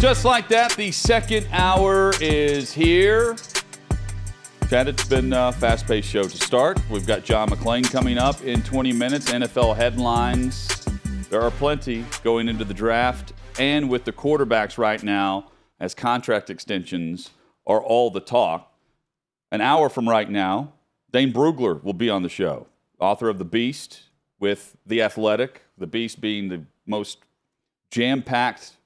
Just like that, the second hour is here. Chad, it's been a fast paced show to start. We've got John McClain coming up in 20 minutes, NFL headlines. There are plenty going into the draft. And with the quarterbacks right now, as contract extensions are all the talk, an hour from right now, Dane Brugler will be on the show, author of The Beast with The Athletic, The Beast being the most jam packed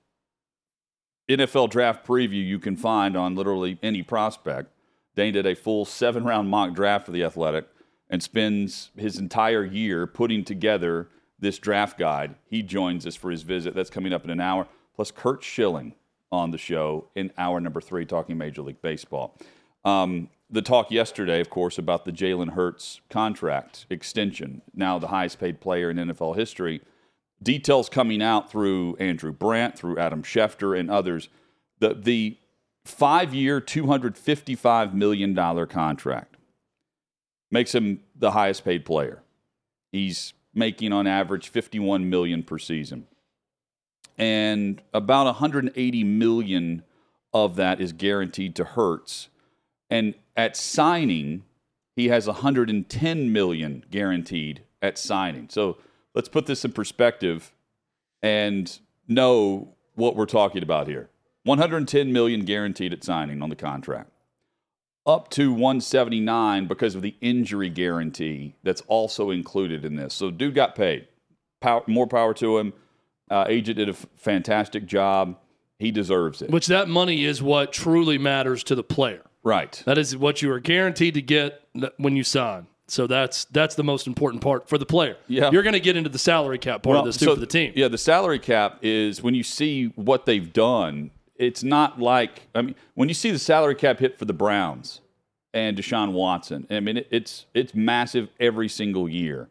NFL draft preview you can find on literally any prospect. Dane did a full seven round mock draft for the Athletic and spends his entire year putting together this draft guide. He joins us for his visit. That's coming up in an hour. Plus, Curt Schilling on the show in hour number three, talking Major League Baseball. Um, the talk yesterday, of course, about the Jalen Hurts contract extension, now the highest paid player in NFL history details coming out through Andrew Brandt, through Adam Schefter, and others. The, the five year, $255 million contract makes him the highest paid player. He's making on average 51 million per season. And about 180 million of that is guaranteed to Hurts. And at signing, he has 110 million guaranteed at signing. So let's put this in perspective and know what we're talking about here. 110 million guaranteed at signing on the contract. Up to 179 because of the injury guarantee that's also included in this. So dude got paid. Power, more power to him. Uh, agent did a f- fantastic job. He deserves it. Which that money is what truly matters to the player. Right. That is what you are guaranteed to get when you sign. So that's that's the most important part for the player. Yeah. You're going to get into the salary cap part of this too so, for the team. Yeah, the salary cap is when you see what they've done, it's not like I mean, when you see the salary cap hit for the Browns and Deshaun Watson, I mean, it, it's it's massive every single year.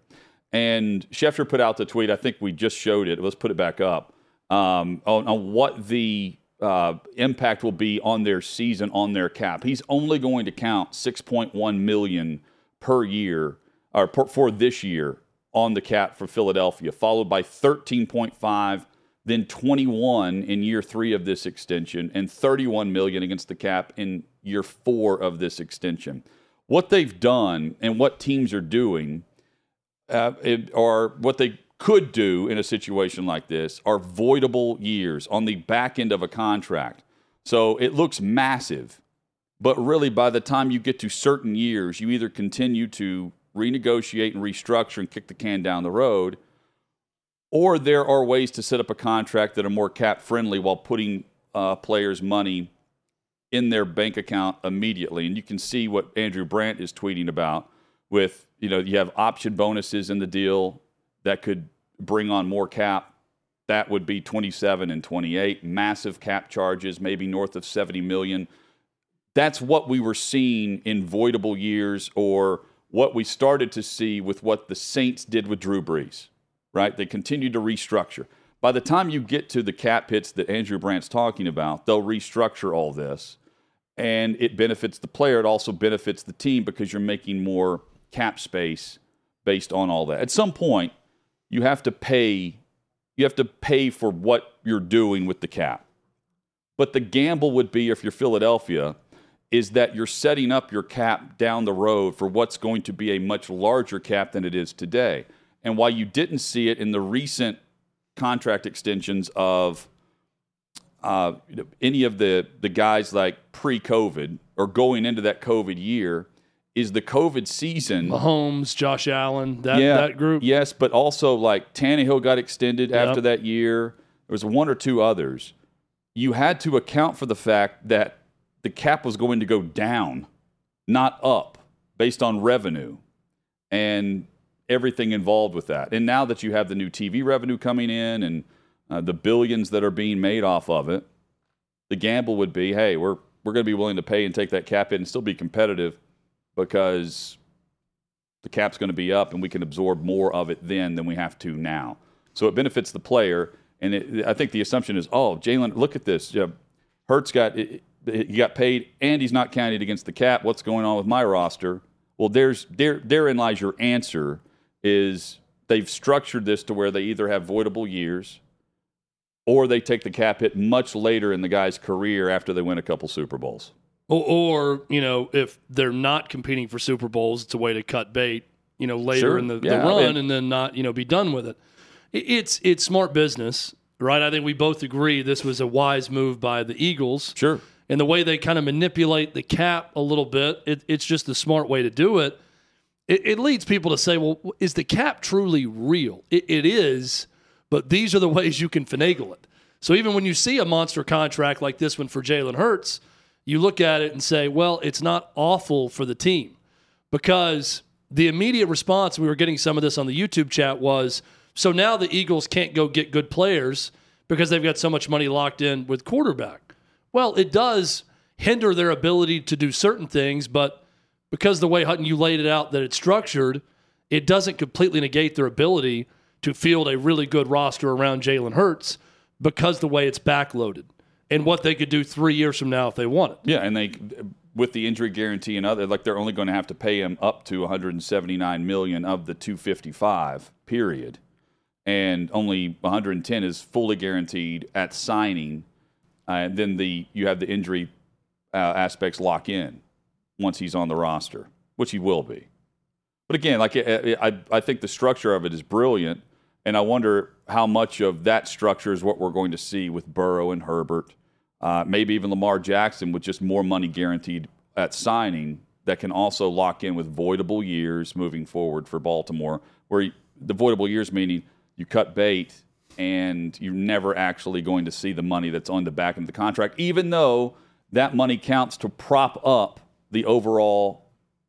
And Schefter put out the tweet. I think we just showed it. Let's put it back up um, on, on what the uh, impact will be on their season on their cap. He's only going to count 6.1 million per year or per, for this year on the cap for Philadelphia, followed by 13.5, then 21 in year three of this extension, and 31 million against the cap in year four of this extension. What they've done and what teams are doing, uh, it, or what they could do in a situation like this, are voidable years on the back end of a contract. So it looks massive but really, by the time you get to certain years, you either continue to renegotiate and restructure and kick the can down the road, or there are ways to set up a contract that are more cap friendly while putting uh, players' money in their bank account immediately. And you can see what Andrew Brandt is tweeting about with, you know, you have option bonuses in the deal that could bring on more cap. That would be 27 and 28. Massive cap charges, maybe north of 70 million that's what we were seeing in voidable years or what we started to see with what the Saints did with Drew Brees, right? They continued to restructure. By the time you get to the cap hits that Andrew Brandt's talking about, they'll restructure all this and it benefits the player. It also benefits the team because you're making more cap space based on all that. At some point, you have to pay you have to pay for what you're doing with the cap. But the gamble would be if you're Philadelphia is that you're setting up your cap down the road for what's going to be a much larger cap than it is today. And while you didn't see it in the recent contract extensions of uh, any of the, the guys like pre COVID or going into that COVID year, is the COVID season. Mahomes, Josh Allen, that, yeah, that group. Yes, but also like Tannehill got extended yep. after that year. There was one or two others. You had to account for the fact that the cap was going to go down, not up, based on revenue and everything involved with that. And now that you have the new TV revenue coming in and uh, the billions that are being made off of it. The gamble would be, hey, we're we're going to be willing to pay and take that cap in and still be competitive because the cap's going to be up and we can absorb more of it then than we have to now. So it benefits the player. And it, I think the assumption is, oh, Jalen, look at this. Hurts got he got paid and he's not counted against the cap. What's going on with my roster? Well, there's there therein lies your answer. Is they've structured this to where they either have voidable years or they take the cap hit much later in the guy's career after they win a couple Super Bowls. Or, or you know, if they're not competing for Super Bowls, it's a way to cut bait. You know, later Sure. in the, Yeah, the run, and- and then not you know be done with it. It- It's it's smart business, right? I think we both agree this was a wise move by the Eagles. Sure. And the way they kind of manipulate the cap a little bit, it, it's just the smart way to do it. it. It leads people to say, well, is the cap truly real? It, it is, but these are the ways you can finagle it. So even when you see a monster contract like this one for Jalen Hurts, you look at it and say, well, it's not awful for the team because the immediate response, we were getting some of this on the YouTube chat, was so now the Eagles can't go get good players because they've got so much money locked in with quarterback. Well, it does hinder their ability to do certain things, but because the way Hutton you laid it out that it's structured, it doesn't completely negate their ability to field a really good roster around Jalen Hurts because the way it's backloaded and what they could do three years from now if they wanted. Yeah, and they with the injury guarantee and other like they're only going to have to pay him up to 179 million of the 255 period, and only 110 is fully guaranteed at signing, uh, and then the you have the injury uh, aspects lock in once he's on the roster, which he will be. But again, like I, I, think the structure of it is brilliant, and I wonder how much of that structure is what we're going to see with Burrow and Herbert, uh, maybe even Lamar Jackson with just more money guaranteed at signing that can also lock in with voidable years moving forward for Baltimore, where the voidable years meaning you cut bait and you're never actually going to see the money that's on the back end of the contract, even though that money counts to prop up the overall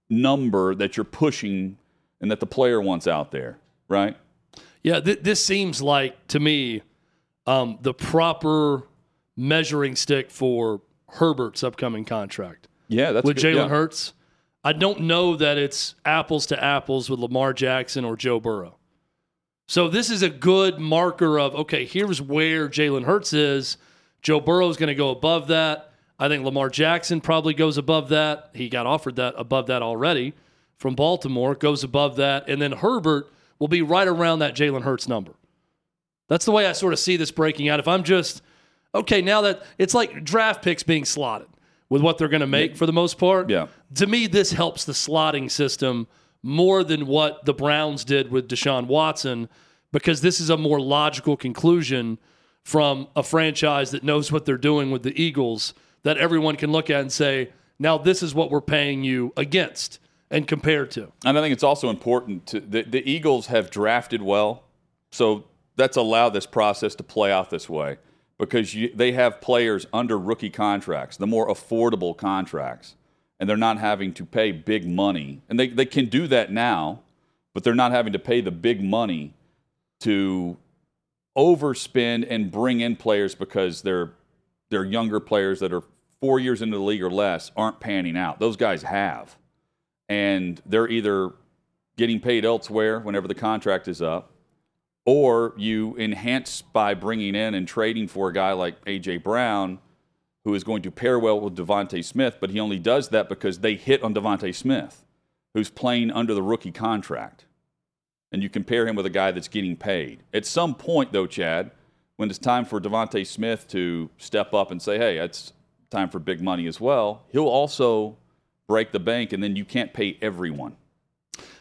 number that you're pushing and that the player wants out there, right? Yeah, th- this seems like to me um, the proper measuring stick for Herbert's upcoming contract Yeah, that's with. Jalen yeah. Hurts. I don't know that it's apples to apples with Lamar Jackson or Joe Burrow. So this is a good marker of okay, here's where Jalen Hurts is. Joe Burrow is going to go above that. I think Lamar Jackson probably goes above that. He got offered that above that already from Baltimore, goes above that, and then Herbert will be right around that Jalen Hurts number. That's the way I sort of see this breaking out. If I'm just okay, now that it's like draft picks being slotted with what they're going to make for the most part. Yeah. To me, this helps the slotting system more than what the Browns did with Deshaun Watson because this is a more logical conclusion from a franchise that knows what they're doing with the Eagles that everyone can look at and say, now this is what we're paying you against and compared to. And I think it's also important to the, the Eagles have drafted well, so that's allowed this process to play out this way because you, they have players under rookie contracts, the more affordable contracts, and they're not having to pay big money. And they, they can do that now, but they're not having to pay the big money to overspend and bring in players because they're they're younger players that are four years into the league or less aren't panning out. Those guys have and they're either getting paid elsewhere whenever the contract is up, or you enhance by bringing in and trading for a guy like AJ Brown, who is going to pair well with DeVonta Smith, but he only does that because they hit on DeVonta Smith, who's playing under the rookie contract. And you compare him with a guy that's getting paid. At some point, though, Chad, when it's time for DeVonta Smith to step up and say, hey, it's time for big money as well, he'll also break the bank, and then you can't pay everyone.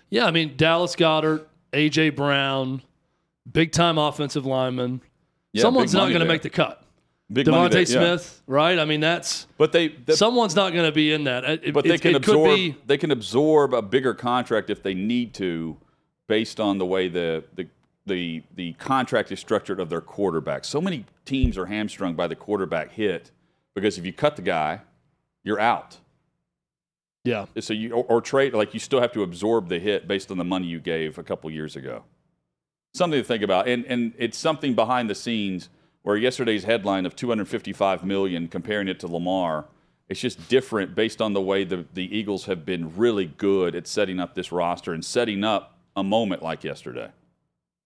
Yeah, I mean, Dallas Goedert, A.J. Brown, big time offensive lineman. Yeah, Someone's not going to make the cut. Big DeVonta there, yeah. Smith, right? I mean, that's But they, the- someone's not going to be in that. It, but they it- can it could absorb. be They can absorb a bigger contract if they need to, based on the way the the the the contract is structured of their quarterback. So many teams are hamstrung by the quarterback hit because if you cut the guy, you're out. yeah. So you or, or trade like you still have to absorb the hit based on the money you gave a couple years ago. something to think about. And and it's something behind the scenes where yesterday's headline of 255 million comparing it to Lamar, it's just different based on the way the, the Eagles have been really good at setting up this roster and setting up a moment like yesterday.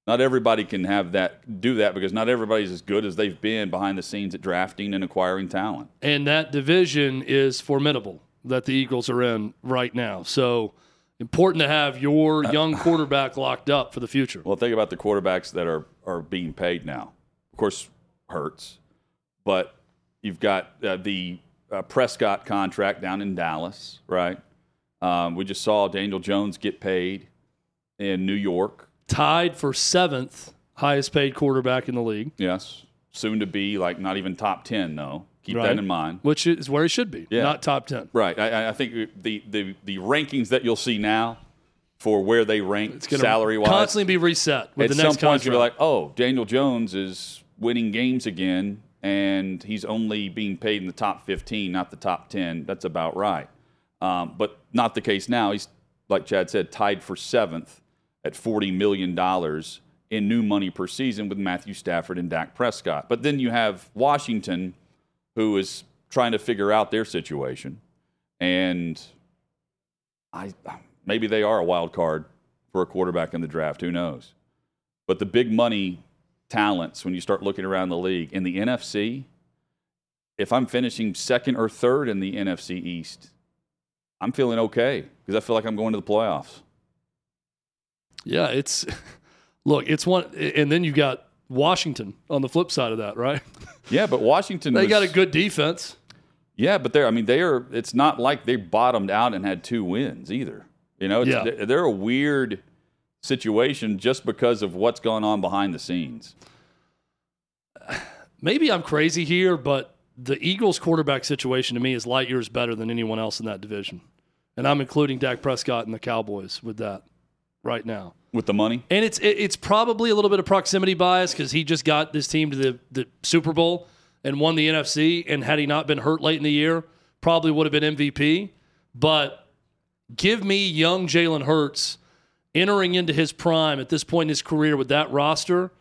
Not everybody can have that do that because not everybody's as good as they've been behind the scenes at drafting and acquiring talent. And that division is formidable that the Eagles are in right now. So important to have your uh, young quarterback locked up for the future. Well, think about the quarterbacks that are are being paid now. Of course, Hurts, but you've got uh, the uh, Prescott contract down in Dallas, right? Um, we just saw Daniel Jones get paid in New York. Tied for seventh highest paid quarterback in the league, Yes, soon to be like not even top ten though. Keep Right. that in mind. which is where he should be, Yeah. not top 10. Right. I, I think the, the the rankings that you'll see now for where they rank salary wise constantly be reset with at the next some point contract. you'll be like, oh, Daniel Jones is winning games again, and he's only being paid in the top 15, not the top 10. That's about right. Um, but not the case now. He's, like Chad said, tied for seventh at $40 million in new money per season with Matthew Stafford and Dak Prescott. But then you have Washington, who is trying to figure out their situation. And I maybe they are a wild card for a quarterback in the draft. Who knows? But the big money talents, when you start looking around the league in the NFC, if I'm finishing second or third in the NFC East, I'm feeling okay because I feel like I'm going to the playoffs. yeah, it's look, it's one, and then you got Washington on the flip side of that, right? Yeah, but Washington They was- got a good defense. Yeah, but they're I mean they are it's not like they bottomed out and had two wins either. You know, it's, Yeah. they're a weird situation just because of what's going on behind the scenes. Maybe I'm crazy here, but the Eagles quarterback situation to me is light years better than anyone else in that division. And I'm including Dak Prescott and the Cowboys with that right now. With the money? And it's it, it's probably a little bit of proximity bias because he just got this team to the, the Super Bowl and won the NFC. And had he not been hurt late in the year, probably would have been MVP. But give me young Jalen Hurts entering into his prime at this point in his career with that roster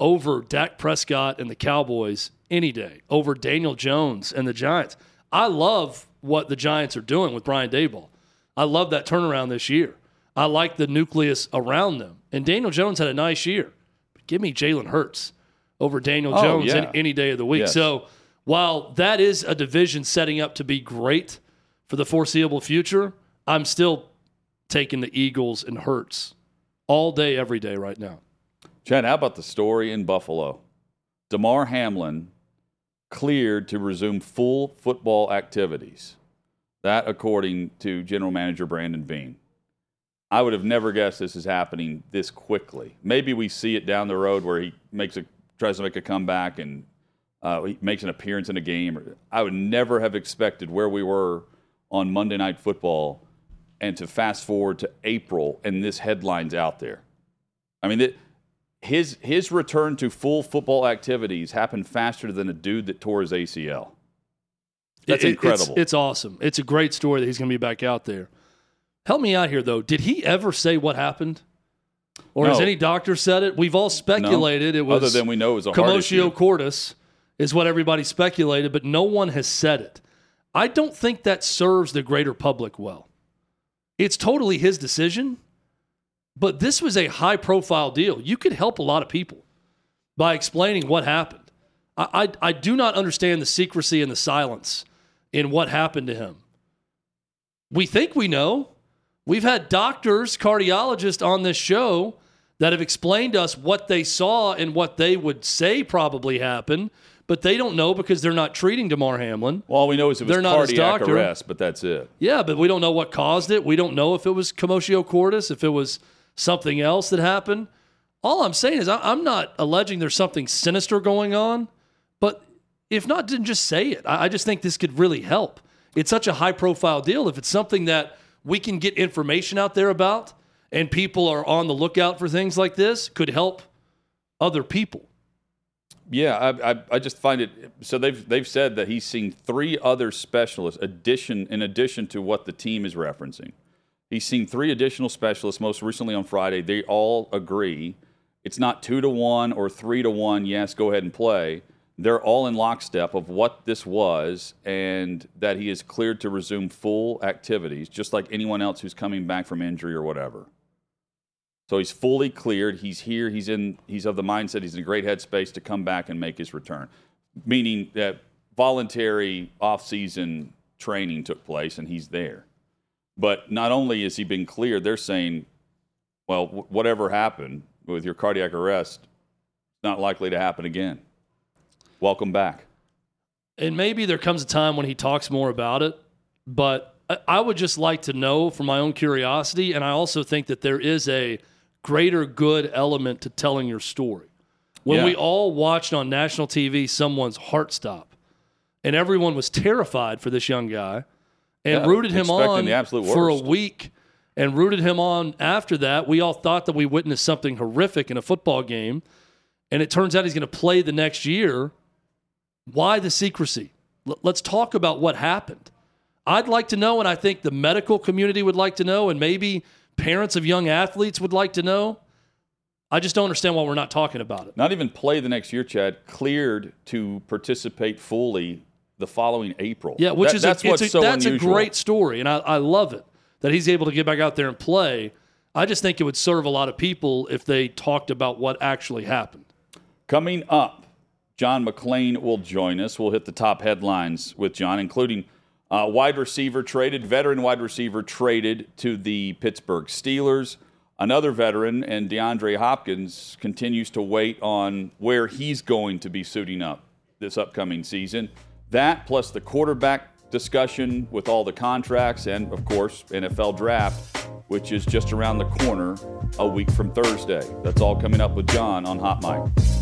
over Dak Prescott and the Cowboys any day, over Daniel Jones and the Giants. I love what the Giants are doing with Brian Daboll. I love that turnaround this year. I like the nucleus around them. And Daniel Jones had a nice year. But give me Jalen Hurts over Daniel Oh, Jones yeah. in, any day of the week. Yes. So while that is a division setting up to be great for the foreseeable future, I'm still taking the Eagles and Hurts all day, every day right now. Chad, how about the story in Buffalo? Damar Hamlin cleared to resume full football activities. That, according to General Manager Brandon Beane. I would have never guessed this is happening this quickly. Maybe we see it down the road where he makes a tries to make a comeback and uh, he makes an appearance in a game. I would never have expected where we were on Monday Night Football and to fast forward to April and this headline's out there. I mean, it, his his return to full football activities happened faster than a dude that tore his ACL. That's It- incredible. It's, it's awesome. It's a great story that he's going to be back out there. Help me out here, though. Did he ever say what happened? Or has any doctor said it? We've all speculated it was Other than we know it was a commotio cordis is what everybody speculated, but no one has said it. I don't think that serves the greater public well. It's totally his decision, but this was a high profile deal. You could help a lot of people by explaining what happened. I, I, I do not understand the secrecy and the silence in what happened to him. We think we know. We've had doctors, cardiologists on this show that have explained to us what they saw and what they would say probably happened, but they don't know because they're not treating Damar Hamlin. Well, all we know is it was They're cardiac doctor. arrest, but that's it. Yeah, but we don't know what caused it. We don't know if it was commotio cordis, if it was something else that happened. All I'm saying is I- I'm not alleging there's something sinister going on, but if not, then just say it. I I just think this could really help. It's such a high profile deal. If it's something that we can get information out there about and people are on the lookout for things like this, could help other people. Yeah, I, I, I just find it. So they've they've said that he's seen three other specialists addition in addition to what the team is referencing. He's seen three additional specialists, most recently on Friday. They all agree it's not two to one or three to one. Yes, go ahead and play. They're all in lockstep of what this was and that he is cleared to resume full activities, just like anyone else who's coming back from injury or whatever. So he's fully cleared. He's here. He's in. He's of the mindset. He's in a great headspace to come back and make his return. Meaning that voluntary off-season training took place, and he's there. But not only has he been cleared, they're saying, well, w- whatever happened with your cardiac arrest, it's not likely to happen again. Welcome back. And maybe there comes a time when he talks more about it, but I- I would just like to know for my own curiosity. And I also think that there is a greater good element to telling your story. When Yeah. we all watched on national TV someone's heart stop, and everyone was terrified for this young guy and Yeah, rooted him on for a week and rooted him on after that. We all thought that we witnessed something horrific in a football game, and it turns out he's going to play the next year. Why the secrecy? L- let's talk about what happened. I'd like to know, and I think the medical community would like to know, and maybe parents of young athletes would like to know. I just don't understand why we're not talking about it. Not even play the next year, Chad. Cleared to participate fully the following April. Yeah, which That- is that's a, what's a, so that's unusual. a great story, and I, I love it that he's able to get back out there and play. I just think it would serve a lot of people if they talked about what actually happened. Coming up, John McClain will join us. We'll hit the top headlines with John, including uh, wide receiver traded, veteran wide receiver traded to the Pittsburgh Steelers. Another veteran, and DeAndre Hopkins continues to wait on where he's going to be suiting up this upcoming season. That plus the quarterback discussion with all the contracts, and of course, NFL draft, which is just around the corner a week from Thursday. That's all coming up with John on Hot Mic.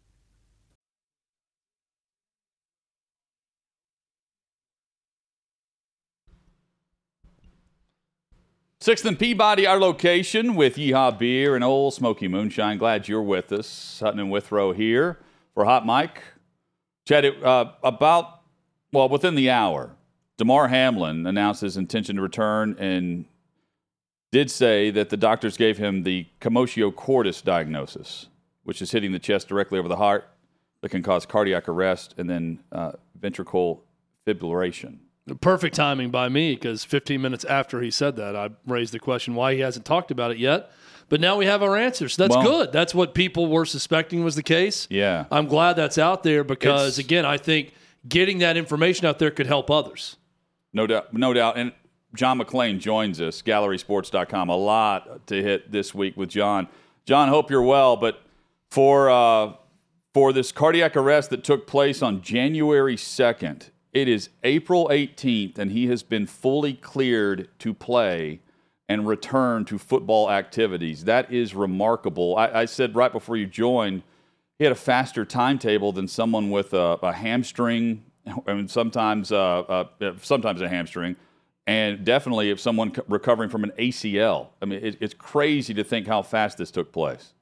Sixth and Peabody, our location with Yeehaw Beer and Ole Smoky Moonshine. Glad you're with us. Hutton and Withrow here for Hot Mic. Chad, it, uh, about, well, within the hour, Damar Hamlin announced his intention to return and did say that the doctors gave him the commotio cordis diagnosis, which is hitting the chest directly over the heart that can cause cardiac arrest and then uh, ventricle fibrillation. Perfect timing by me because 15 minutes after he said that, I raised the question why he hasn't talked about it yet. But now we have our answers. That's Well- good. That's what people were suspecting was the case. Yeah. I'm glad that's out there because, It's- again, I think getting that information out there could help others. No doubt, no doubt. And John McClain joins us, gallerysports.com. A lot to hit this week with John. John, hope you're well, but for uh, for this cardiac arrest that took place on January 2nd, it is April 18th, and he has been fully cleared to play and return to football activities. That is remarkable. I, I said right before you joined, he had a faster timetable than someone with a, a hamstring. I mean, sometimes, uh, uh, sometimes a hamstring, and definitely if someone recovering from an ACL. I mean, it, it's crazy to think how fast this took place.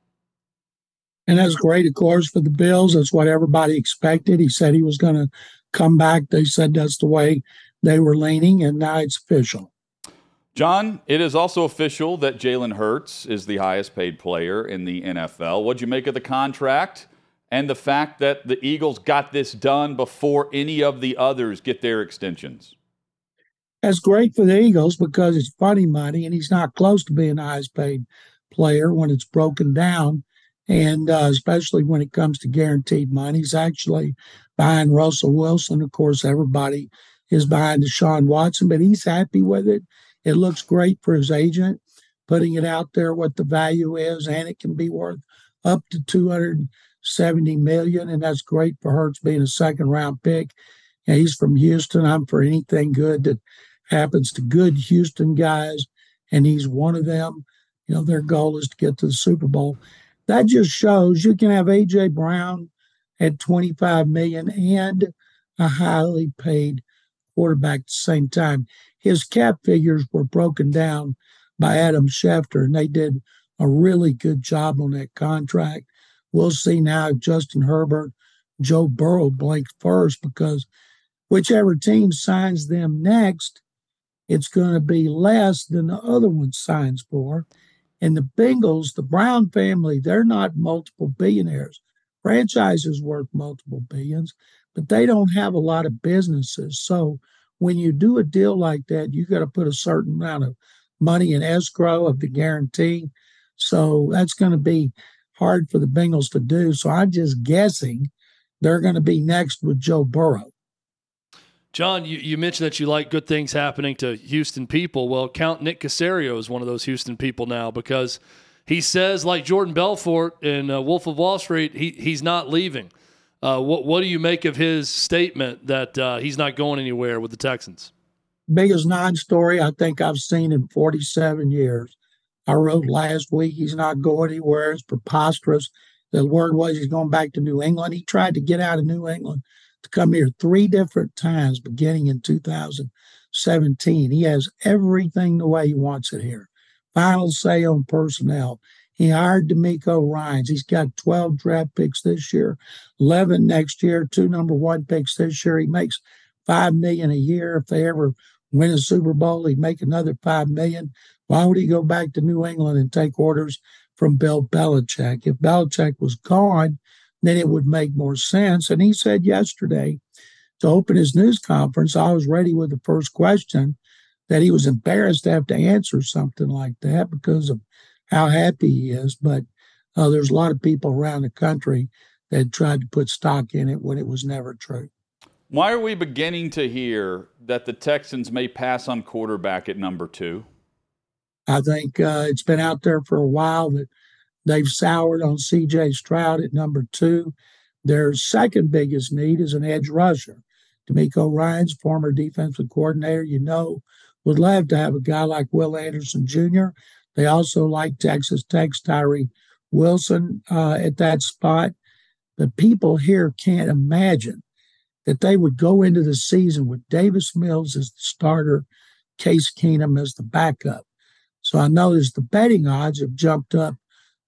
And that's great, of course, for the Bills. That's what everybody expected. He said he was going to come back. They said that's the way they were leaning, and now it's official. John, it is also official that Jalen Hurts is the highest paid player in the NFL. What'd you make of the contract and the fact that the Eagles got this done before any of the others get their extensions? That's great for the Eagles because it's funny money, and he's not close to being the highest paid player when it's broken down. And uh, especially when it comes to guaranteed money, he's actually behind Russell Wilson. Of course, everybody is behind Deshaun Watson, but he's happy with it. It looks great for his agent, putting it out there what the value is, and it can be worth up to 270 million, and that's great for Hurts being a second round pick. And he's from Houston. I'm for anything good that happens to good Houston guys, and he's one of them. You know, their goal is to get to the Super Bowl. That just shows you can have AJ Brown at 25 million and a highly paid quarterback at the same time his cap figures were broken down by Adam Schefter, and they did a really good job on that contract. We'll see now if Justin Herbert, Joe Burrow blink first because whichever team signs them next, it's going to be less than the other one signs for. And the Bengals, the Brown family, they're not multiple billionaires. Franchises worth multiple billions, but they don't have a lot of businesses. So when you do a deal like that, you got to put a certain amount of money in escrow of the guarantee. So that's going to be hard for the Bengals to do. So I'm just guessing they're going to be next with Joe Burrow. John, you, you mentioned that you like good things happening to Houston people. Well, Count Nick Caserio is one of those Houston people now because he says, like Jordan Belfort in uh, Wolf of Wall Street, he, he's not leaving. Uh, what what do you make of his statement that uh, he's not going anywhere with the Texans? Biggest non-story I think I've seen in 47 years. I wrote last week he's not going anywhere. It's preposterous. The word was he's going back to New England. He tried to get out of New England to come here three different times, beginning in 2017. He has everything the way he wants it here. Final say on personnel. He hired DeMeco Ryans. He's got 12 draft picks this year, 11 next year, two number one picks this year. He makes five million a year. If they ever win a Super Bowl, he'd make another five million. Why would he go back to New England and take orders from Bill Belichick? If Belichick was gone, then it would make more sense. And he said yesterday to open his news conference, I was ready with the first question that he was embarrassed to have to answer something like that because of how happy he is. But uh, there's a lot of people around the country that tried to put stock in it when it was never true. Why are we beginning to hear that the Texans may pass on quarterback at number two? I think uh, it's been out there for a while that they've soured on CJ Stroud at number two. Their second biggest need is an edge rusher. DeMeco Ryans, former defensive coordinator, you know, would love to have a guy like Will Anderson Jr. They also like Texas Tech's Tyree Wilson uh, at that spot. The people here can't imagine that they would go into the season with Davis Mills as the starter, Case Keenum as the backup. So I noticed the betting odds have jumped up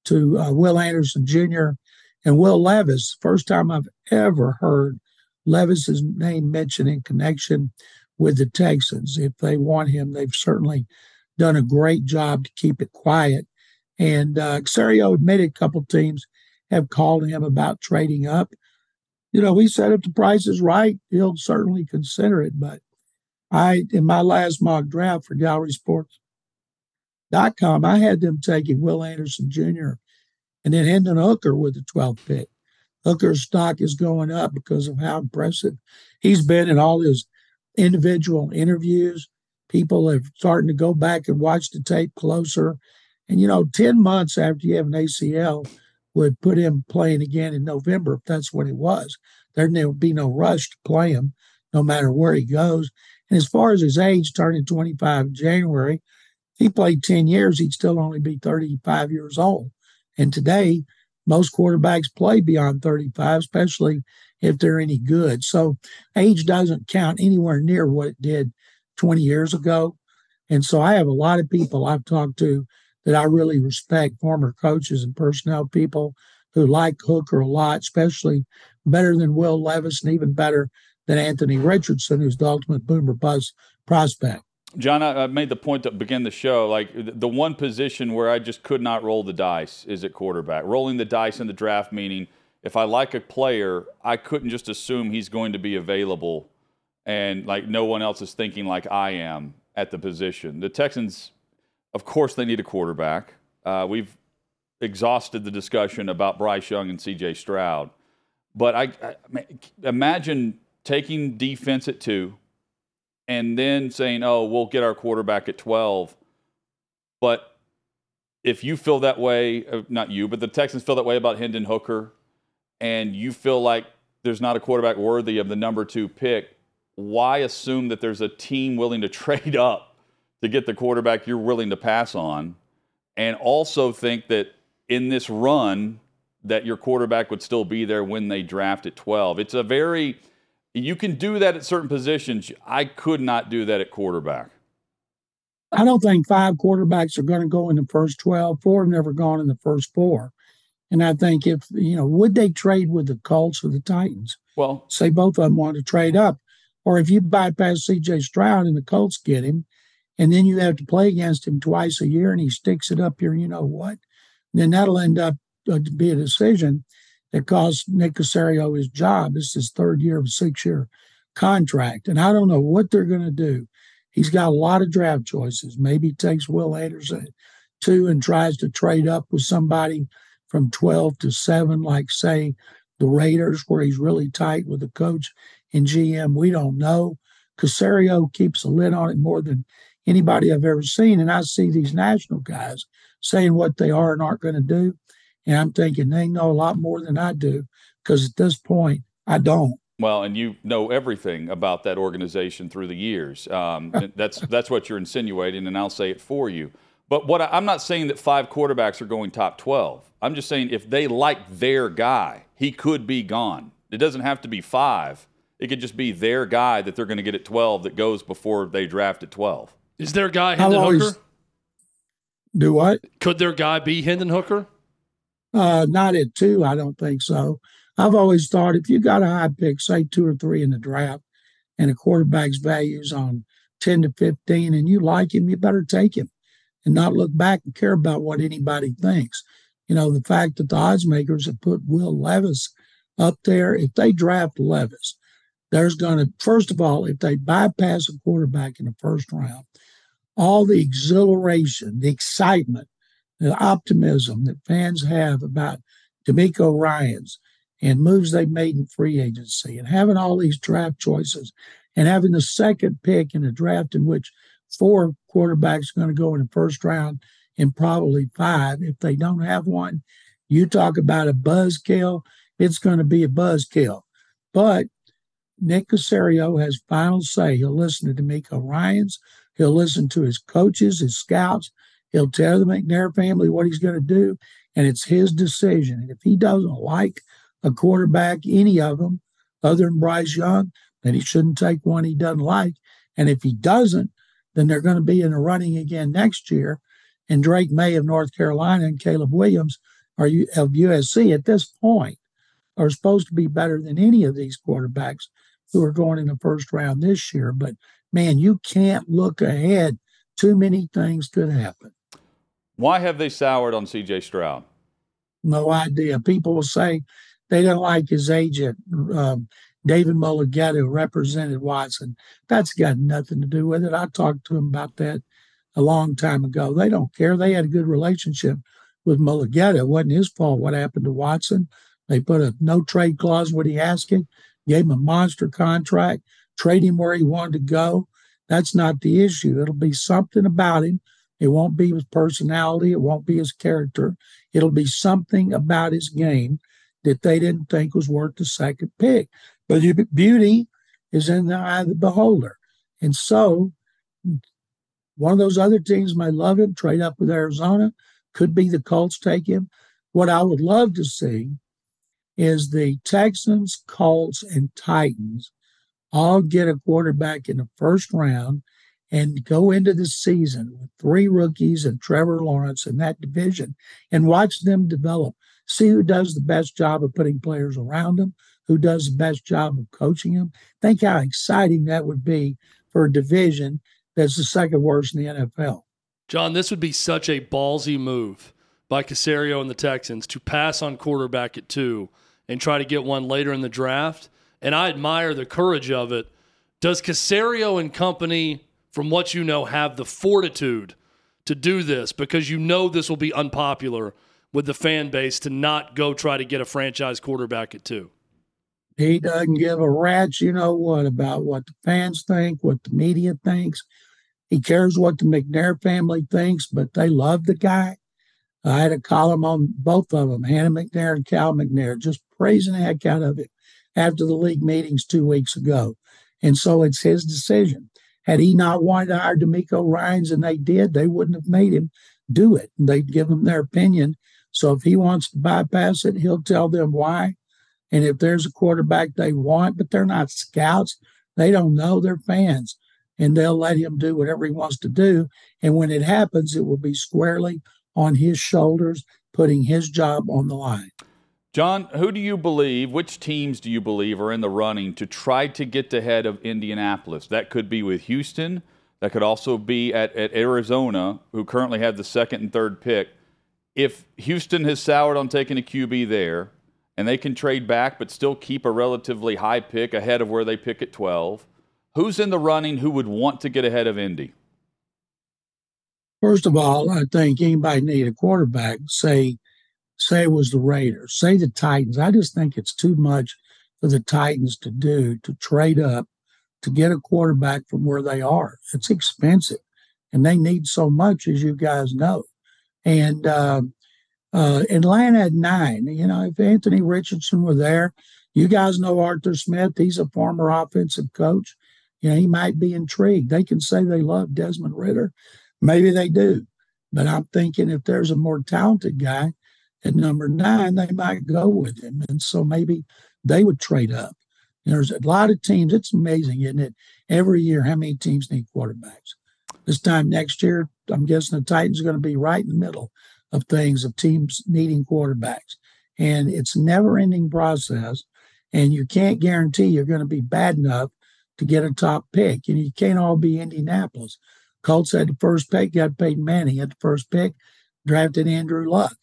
to uh, Will Anderson Jr. and Will Levis. First time I've ever heard Levis's name mentioned in connection with the Texans. If they want him, they've certainly done a great job to keep it quiet. And uh, Caserio admitted a couple teams have called him about trading up. You know, he said if the price is right, he'll certainly consider it. But I, in my last mock draft for GallerySports.com, I had them taking Will Anderson Jr. and then Hendon Hooker with the 12th pick. Hooker's stock is going up because of how impressive he's been in all his individual interviews people are starting to go back and watch the tape closer. And, you know, 10 months after you have an ACL would put him playing again in November, if that's what it was. There would be no rush to play him, no matter where he goes. And as far as his age, turning 25 in January, he played 10 years, he'd still only be 35 years old. And today, most quarterbacks play beyond 35, especially if they're any good. So age doesn't count anywhere near what it did 20 years ago. And so I have a lot of people I've talked to that I really respect, former coaches and personnel people who like Hooker a lot, especially better than Will Levis and even better than Anthony Richardson, who's the ultimate boomer buzz prospect. John, I made the point to begin the show. Like the one position where I just could not roll the dice is at quarterback. Rolling the dice in the draft, meaning if I like a player, I couldn't just assume he's going to be available and like no one else is thinking like I am at the position. The Texans, of course, they need a quarterback. Uh, we've exhausted the discussion about Bryce Young and C.J. Stroud, but I, I imagine taking defense at two, and then saying, "Oh, we'll get our quarterback at 12." But if you feel that way, uh, not you, but the Texans feel that way about Hendon Hooker, and you feel like there's not a quarterback worthy of the number two pick, why assume that there's a team willing to trade up to get the quarterback you're willing to pass on, and also think that in this run that your quarterback would still be there when they draft at 12. It's a very you can do that at certain positions. I could not do that at quarterback. I don't think five quarterbacks are going to go in the first 12. Four have never gone in the first four. And I think if, you know, would they trade with the Colts or the Titans? Well, say both of them want to trade up. Or if you bypass CJ Stroud and the Colts get him, and then you have to play against him twice a year and he sticks it up here, you know what? Then that'll end up uh, to be a decision that cost Nick Caserio his job. It's his third year of a six year contract. And I don't know what they're going to do. He's got a lot of draft choices. Maybe he takes Will Anderson two and tries to trade up with somebody from 12 to 7, like, say, the Raiders, where he's really tight with the coach and GM. We don't know. Caserio keeps a lid on it more than anybody I've ever seen. And I see these national guys saying what they are and aren't going to do. And I'm thinking they know a lot more than I do because at this point, I don't. Well, and you know everything about that organization through the years. Um, that's that's what you're insinuating, and I'll say it for you. But what I, I'm not saying that five quarterbacks are going top 12. I'm just saying if they like their guy, he could be gone. It doesn't have to be five. It could just be their guy that they're going to get at 12 that goes before they draft at 12. Is their guy Hendon always, Hooker? Do what? Could their guy be Hendon Hooker? Uh, not at two, I don't think so. I've always thought if you got a high pick, say two or three in the draft, and a quarterback's values on 10 to 15, and you like him, you better take him and not look back and care about what anybody thinks. You know, the fact that the odds makers have put Will Levis up there, if they draft Levis, there's going to, first of all, if they bypass a quarterback in the first round, all the exhilaration, the excitement, the optimism that fans have about DeMeco Ryans and moves they made in free agency and having all these draft choices and having the second pick in a draft in which four quarterbacks going to go in the first round and probably five. If they don't have one, you talk about a buzzkill, it's going to be a buzzkill. But Nick Caserio has final say. He'll listen to DeMeco Ryans. He'll listen to his coaches, his scouts. He'll tell the McNair family what he's going to do, and it's his decision. And if he doesn't like a quarterback, any of them, other than Bryce Young, then he shouldn't take one he doesn't like. And if he doesn't, then they're going to be in the running again next year. And Drake Maye of North Carolina and Caleb Williams are of USC at this point are supposed to be better than any of these quarterbacks who are going in the first round this year. But man, you can't look ahead. Too many things could happen. Why have they soured on CJ Stroud? No idea. People will say they don't like his agent, um, David who represented Watson. That's got nothing to do with it. I talked to him about that a long time ago. They don't care. They had a good relationship with Mulugheta. It wasn't his fault what happened to Watson. They put a no trade clause when he him gave him a monster contract, trade him where he wanted to go. That's not the issue. It'll be something about him. It won't be his personality. It won't be his character. It'll be something about his game that they didn't think was worth the second pick. But beauty is in the eye of the beholder. And so one of those other teams may love him, trade up with Arizona. Could be the Colts take him. What I would love to see is the Texans, Colts, and Titans all get a quarterback in the first round and go into the season with three rookies and Trevor Lawrence in that division and watch them develop. see who does the best job of putting players around them, who does the best job of coaching them. Think how exciting that would be for a division that's the second worst in the NFL. John, this would be such a ballsy move by Caserio and the Texans to pass on quarterback at two and try to get one later in the draft. And I admire the courage of it. Does Caserio and company, from what you know, have the fortitude to do this because you know this will be unpopular with the fan base to not go try to get a franchise quarterback at two? He doesn't give a rat's you know what about what the fans think, what the media thinks. He cares what the McNair family thinks, but they love the guy. I had a column on both of them, Hannah McNair and Cal McNair, just praising the heck out of him after the league meetings two weeks ago. And so it's his decision. Had he not wanted to hire DeMeco Ryans and they did, they wouldn't have made him do it. They'd give him their opinion. So if he wants to bypass it, he'll tell them why. And if there's a quarterback they want, but they're not scouts, they don't know, they're fans. And they'll let him do whatever he wants to do. And when it happens, it will be squarely on his shoulders, putting his job on the line. John, who do you believe, which teams do you believe are in the running to try to get ahead of Indianapolis? That could be with Houston. That could also be at, at Arizona, who currently have the second and third pick. If Houston has soured on taking a QB there, and they can trade back but still keep a relatively high pick ahead of where they pick at 12, who's in the running who would want to get ahead of Indy? First of all, I think anybody need a quarterback, say say it was the Raiders, say the Titans. I just think it's too much for the Titans to do to trade up to get a quarterback from where they are. It's expensive, and they need so much, as you guys know. And uh, uh, Atlanta had nine. You know, if Anthony Richardson were there, you guys know Arthur Smith. He's a former offensive coach. You know, he might be intrigued. They can say they love Desmond Ridder. Maybe they do. But I'm thinking if there's a more talented guy, at number nine, they might go with him. And so maybe they would trade up. There's a lot of teams. It's amazing, isn't it? Every year, how many teams need quarterbacks? This time next year, I'm guessing the Titans are going to be right in the middle of things of teams needing quarterbacks. And it's never ending process. And you can't guarantee you're going to be bad enough to get a top pick. And you can't all be Indianapolis. Colts had the first pick, got Peyton Manning at the first pick, drafted Andrew Luck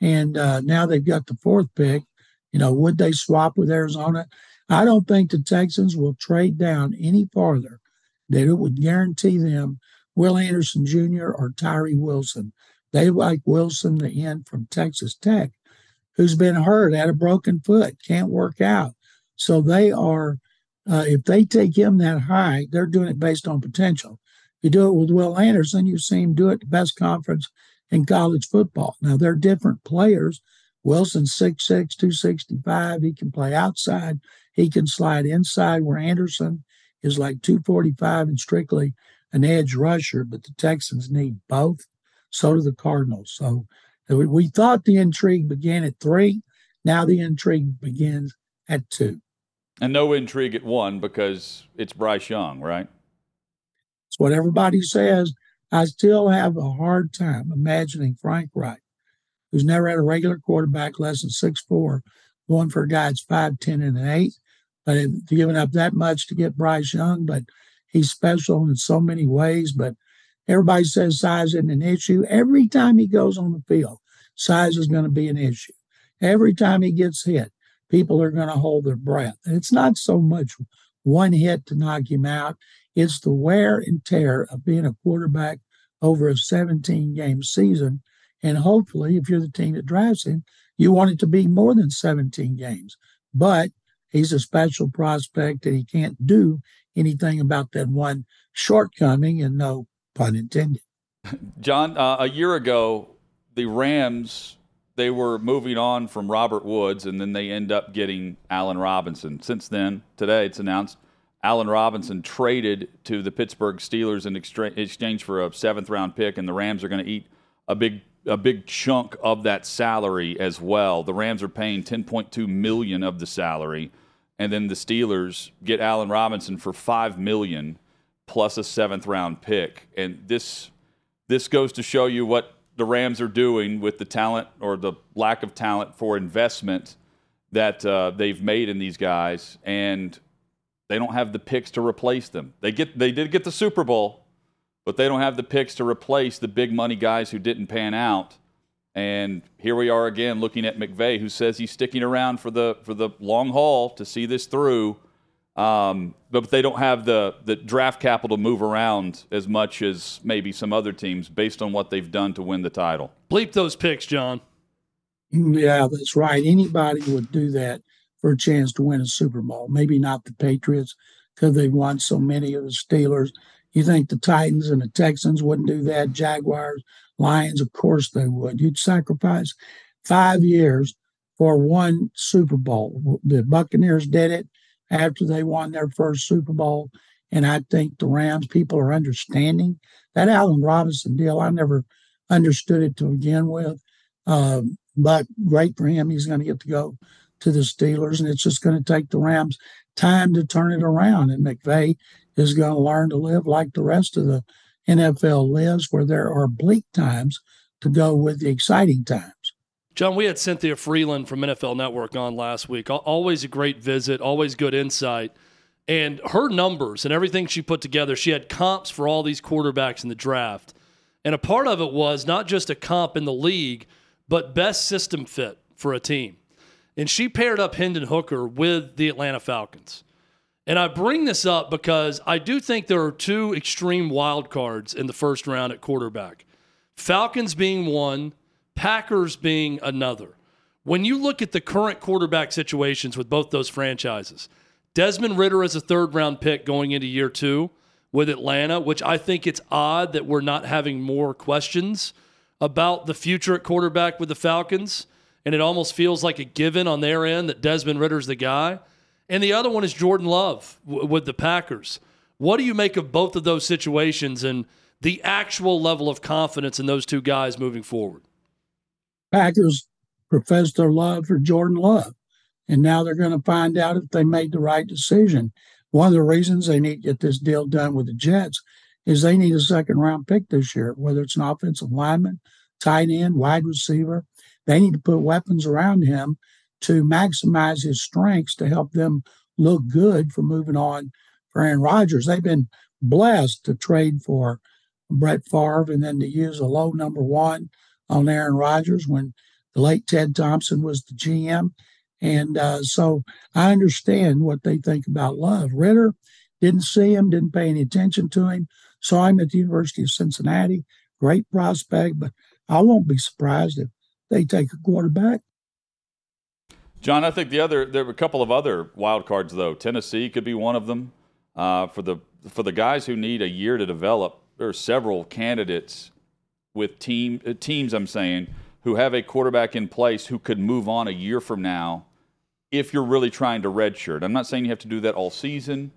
and uh, now they've got the fourth pick. You know, would they swap with Arizona? I don't think the Texans will trade down any farther that it would guarantee them Will Anderson Jr. or Tyree Wilson. They like Wilson, the end from Texas Tech, who's been hurt, had a broken foot, can't work out. So they are, uh, if they take him that high, they're doing it based on potential. You do it with Will Anderson, you see him do it the best conference in college football. Now, they're different players. Wilson's 6'6, 265. He can play outside. He can slide inside, where Anderson is like 245 and strictly an edge rusher, but the Texans need both. So do the Cardinals. So uh, we thought the intrigue began at three. Now the intrigue begins at two. And no intrigue at one because it's Bryce Young, right? It's what everybody says. I still have a hard time imagining Frank Reich, who's never had a regular quarterback less than six four, going for a guy that's 5'10 and an 8, but giving up that much to get Bryce Young. But he's special in so many ways. But everybody says size isn't an issue. Every time he goes on the field, size is going to be an issue. Every time he gets hit, people are going to hold their breath. And it's not so much one hit to knock him out. It's the wear and tear of being a quarterback over a 17 game season. And hopefully, if you're the team that drives him, you want it to be more than 17 games. But he's a special prospect and he can't do anything about that one shortcoming, and no pun intended. John, uh, a year ago, the Rams they were moving on from Robert Woods, and then they end up getting Allen Robinson. Since then, today it's announced Allen Robinson traded to the Pittsburgh Steelers in exchange for a seventh round pick, and the Rams are going to eat a big a big chunk of that salary as well. The Rams are paying 10.2 million of the salary, and then the Steelers get Allen Robinson for five million plus a seventh round pick. And this this goes to show you what the Rams are doing with the talent or the lack of talent for investment that uh, they've made in these guys, and they don't have the picks to replace them. They get they did get the Super Bowl, but they don't have the picks to replace the big money guys who didn't pan out. And here we are again looking at McVay, who says he's sticking around for the for the long haul to see this through. Um, but they don't have the the draft capital to move around as much as maybe some other teams based on what they've done to win the title. Bleep those picks, John. Yeah, that's right. Anybody would do that for a chance to win a Super Bowl. Maybe not the Patriots because they've won so many of the Steelers. You think the Titans and the Texans wouldn't do that? Jaguars, Lions, of course they would. You'd sacrifice five years for one Super Bowl. The Buccaneers did it after they won their first Super Bowl. And I think the Rams people are understanding that Allen Robinson deal. I never understood it to begin with. Um, but great for him. He's going to get to go to the Steelers, and it's just going to take the Rams time to turn it around. And McVay is going to learn to live like the rest of the NFL lives, where there are bleak times to go with the exciting times. John, we had Cynthia Frelund from NFL Network on last week. Always a great visit, always good insight. And her numbers and everything she put together, she had comps for all these quarterbacks in the draft. And a part of it was not just a comp in the league, but best system fit for a team. And she paired up Hendon Hooker with the Atlanta Falcons. And I bring this up because I do think there are two extreme wild cards in the first round at quarterback. Falcons being one, Packers being another. When you look at the current quarterback situations with both those franchises, Desmond Ridder is a third round pick going into year two with Atlanta, which I think it's odd that we're not having more questions about the future at quarterback with the Falcons and it almost feels like a given on their end that Desmond Ridder's the guy. And the other one is Jordan Love w- with the Packers. What do you make of both of those situations and the actual level of confidence in those two guys moving forward? Packers professed their love for Jordan Love, and now they're going to find out if they made the right decision. One of the reasons they need to get this deal done with the Jets is they need a second round pick this year, whether it's an offensive lineman, tight end, wide receiver. They need to put weapons around him to maximize his strengths to help them look good for moving on for Aaron Rodgers. They've been blessed to trade for Brett Favre and then to use a low number one on Aaron Rodgers when the late Ted Thompson was the GM. And uh, so I understand what they think about Love. Ridder didn't see him, didn't pay any attention to him. Saw him at the University of Cincinnati, great prospect, but I won't be surprised if they take a quarterback. John, I think the other there were a couple of other wild cards though. Tennessee could be one of them. Uh, for the for the guys who need a year to develop, there are several candidates with team uh, teams. I'm saying who have a quarterback in place who could move on a year from now if you're really trying to redshirt. I'm not saying you have to do that all season,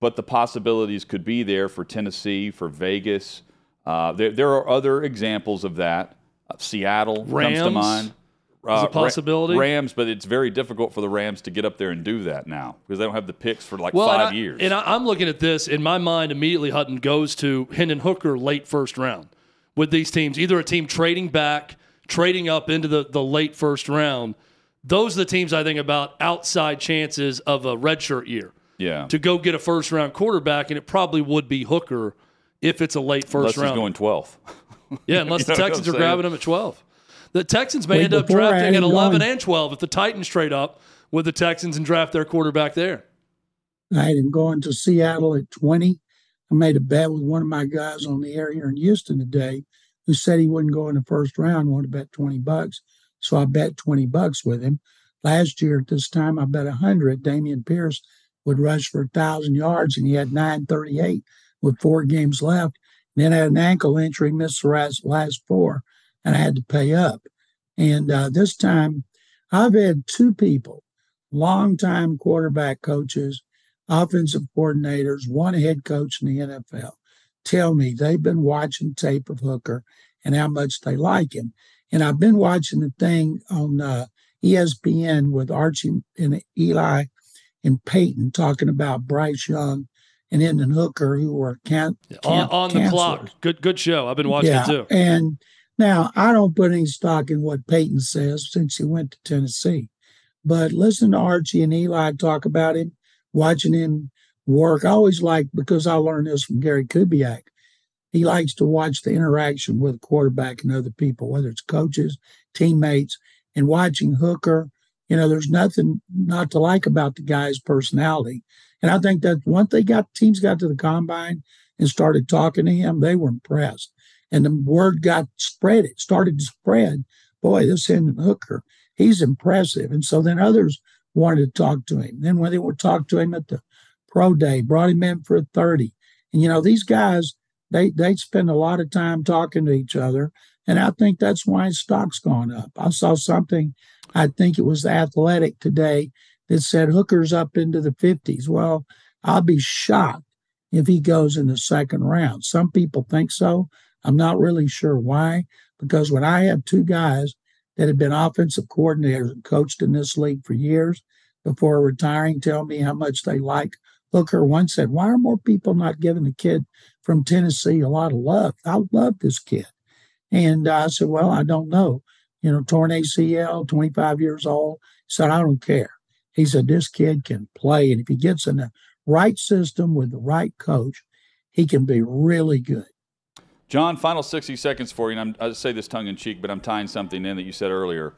but the possibilities could be there for Tennessee, for Vegas. Uh, there, there are other examples of that. Seattle Rams comes to mind. Uh, a possibility. Rams, but it's very difficult for the Rams to get up there and do that now because they don't have the picks for like well, five and I, years. And I, am looking at this in my mind immediately. Hutton goes to Hendon Hooker late first round with these teams. Either a team trading back, trading up into the, the late first round. Those are the teams I think about outside chances of a redshirt year. Yeah. To go get a first round quarterback, and it probably would be Hooker if it's a late first Unless round. he's going 12th. Yeah, unless the Texans are grabbing him at 12. The Texans may Wait, end up drafting at 11 gone- and 12 if the Titans trade up with the Texans and draft their quarterback there. I had him going to Seattle at 20. I made a bet with one of my guys on the air here in Houston today who said he wouldn't go in the first round, wanted to bet 20 bucks. So I bet 20 bucks with him. Last year at this time, I bet 100. Dameon Pierce would rush for 1,000 yards, and he had 938 with four games left. then I had an ankle injury, missed the last, last four, and I had to pay up. And uh, this time, I've had two people, longtime quarterback coaches, offensive coordinators, one head coach in the NFL, tell me they've been watching tape of Hooker and how much they like him. And I've been watching the thing on uh, ESPN with Archie and Eli and Peyton talking about Bryce Young and Hendon Hooker, who were can- On, on the clock. Good good show. I've been watching yeah, it too. And Now, I don't put any stock in what Peyton says since he went to Tennessee, but listen to Archie and Eli talk about him, watching him work. I always like, because I learned this from Gary Kubiak, he likes to watch the interaction with quarterback and other people, whether it's coaches, teammates, and watching Hooker. You know, there's nothing not to like about the guy's personality. And I think that once they got teams got to the combine and started talking to him, they were impressed. And the word got spread, it started to spread. Boy, this Hendon Hooker, he's impressive. And so then others wanted to talk to him. Then when they would talk to him at the pro day, brought him in for a 30. And you know, these guys, they they spend a lot of time talking to each other. And I think that's why stock's gone up. I saw something, I think it was athletic today that said Hooker's up into the 50s. Well, I'll be shocked if he goes in the second round. Some people think so. I'm not really sure why, because when I have two guys that had been offensive coordinators and coached in this league for years before retiring tell me how much they like Hooker, one said, Why are more people not giving the kid from Tennessee a lot of love? I love this kid. And I said, Well, I don't know. You know, torn ACL, 25 years old. He said, I don't care. He said, This kid can play. And if he gets in the right system with the right coach, he can be really good. John, final 60 seconds for you. And I'm, I say this tongue in cheek, but I'm tying something in that you said earlier.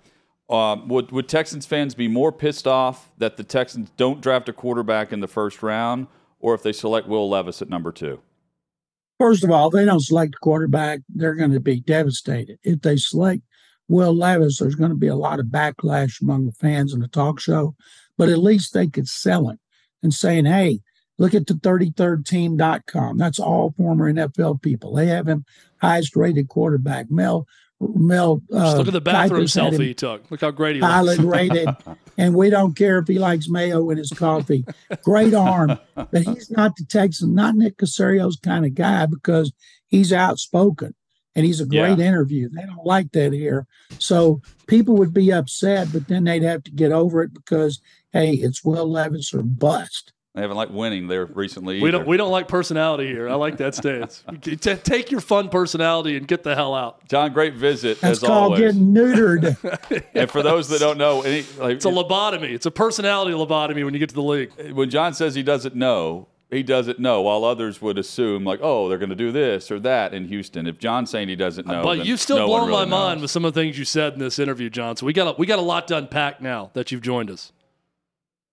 Uh, would, would Texans fans be more pissed off that the Texans don't draft a quarterback in the first round or if they select Will Levis at number two? First of all, if they don't select a quarterback, they're going to be devastated. If they select Will Levis, there's going to be a lot of backlash among the fans in the talk show, but at least they could sell him and saying, hey, look at the 33rdteam.com. That's all former NFL people. They have him highest rated quarterback. Mel Mel. Uh, look at the bathroom selfie he took. Look how great he pilot looks. rated, and we don't care if he likes mayo in his coffee. Great arm, but he's not the Texan, not Nick Caserio's kind of guy because he's outspoken and he's a great yeah. interview. They don't like that here, so people would be upset, but then they'd have to get over it because hey, it's Will Levis or bust. They haven't liked winning there recently. We don't. We don't like personality here. I like that stance. Take your fun personality and get the hell out. John, great visit That's as called always. getting neutered. and for those that don't know, any, like, it's a lobotomy. It's a personality lobotomy when you get to the league. When John says he doesn't know, he doesn't know, while others would assume like, oh, they're going to do this or that in Houston. If John's saying he doesn't know, but you still no blown really my knows. mind with some of the things you said in this interview, John. So we got a, we got a lot to unpack now that you've joined us.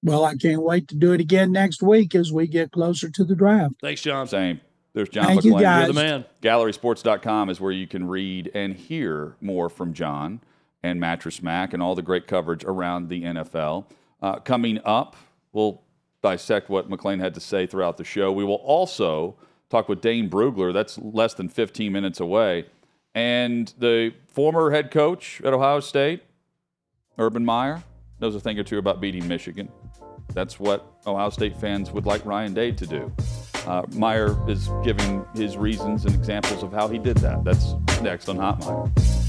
Well, I can't wait to do it again next week as we get closer to the draft. Thanks, John. Same. There's John Thank McClain. you guys. You're the man. GallerySports.com is where you can read and hear more from John and Mattress Mac and all the great coverage around the NFL. Uh, coming up, we'll dissect what McClain had to say throughout the show. We will also talk with Dane Brugler. That's less than 15 minutes away. And the former head coach at Ohio State, Urban Meyer, knows a thing or two about beating Michigan. That's what Ohio State fans would like Ryan Day to do. Uh, Meyer is giving his reasons and examples of how he did that. That's next on Hot Mic.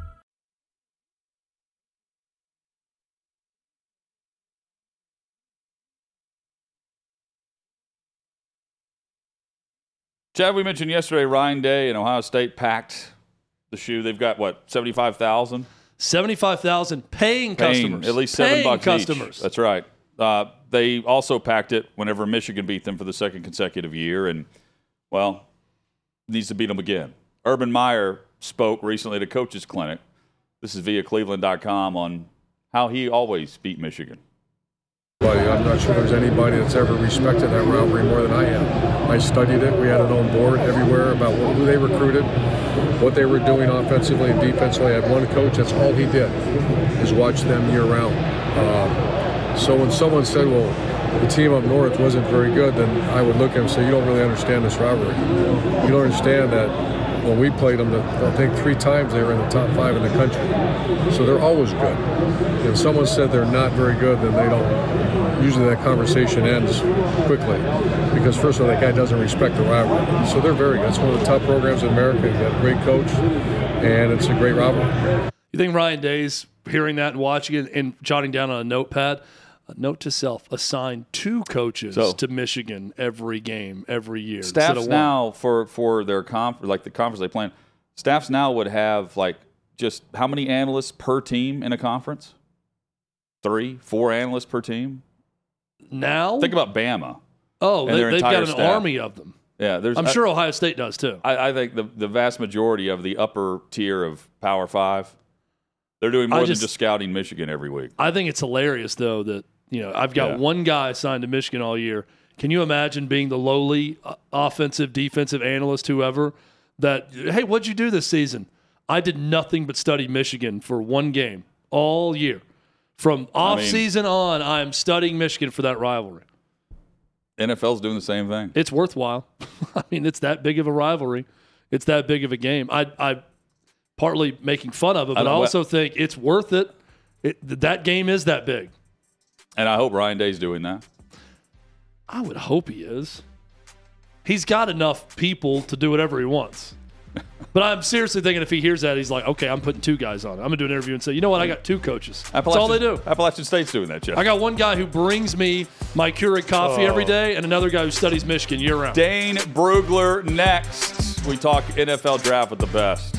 Chad, we mentioned yesterday Ryan Day and Ohio State packed the shoe. They've got what seventy five thousand. Seventy-five thousand paying, Paying customers. at least seven Paying bucks customers. each. That's right. Uh, they also packed it whenever Michigan beat them for the second consecutive year, and well, needs to beat them again. Urban Meyer spoke recently at a coaches clinic. This is via Cleveland.com on how he always beat Michigan. I'm not sure there's anybody that's ever respected that rivalry more than I am. I studied it. We had it on board everywhere about who they recruited, what they were doing offensively and defensively. I had one coach, that's all he did, is watch them year round. Uh, so when someone said, well, the team up north wasn't very good, then I would look at him and say, you don't really understand this rivalry. You don't understand that when we played them, I think three times they were in the top five in the country. So they're always good. If someone said they're not very good, then they don't. Usually that conversation ends quickly because first of all, that guy doesn't respect the rivalry. So they're very good. It's one of the top programs in America. You got a great coach, and it's a great rivalry. You think Ryan Day's hearing that and watching it and jotting down on a notepad? Note to self: assign two coaches So- to Michigan every game, every year. staffs now for for their conf like the conference they play staffs now would have like just how many analysts per team in a conference? Three, four analysts per team. now. Think about Bama. oh, they, they've got an staff. army of them. Yeah, there's. I'm I- sure Ohio State does too. I, I think the the vast majority of the upper tier of Power Five, they're doing more I than just- just scouting Michigan every week. I think it's hilarious though that you know I've got Yeah. one guy assigned to Michigan all year. Can you imagine being the lowly uh, offensive, defensive analyst, whoever? That hey, what'd you do this season? I did nothing but study Michigan for one game all year. From off mean- season on, I am studying Michigan for that rivalry. NFL's doing the same thing. It's worthwhile. I mean, it's that big of a rivalry. It's that big of a game. I, I partly making fun of it, but I, don't- also think it's worth it. it. That game is that big. And I hope Ryan Day's doing that. I would hope he is. He's got enough people to do whatever he wants. But I'm seriously thinking if he hears that, he's like, okay, I'm putting two guys on. it. I'm going to do an interview and say, you know what? I got two coaches. That's all they do. Appalachian State's doing that, Jeff. I got one guy who brings me my Keurig coffee every oh. day and another guy who studies Michigan year round. Dane Brugler next. We talk NFL draft with the best.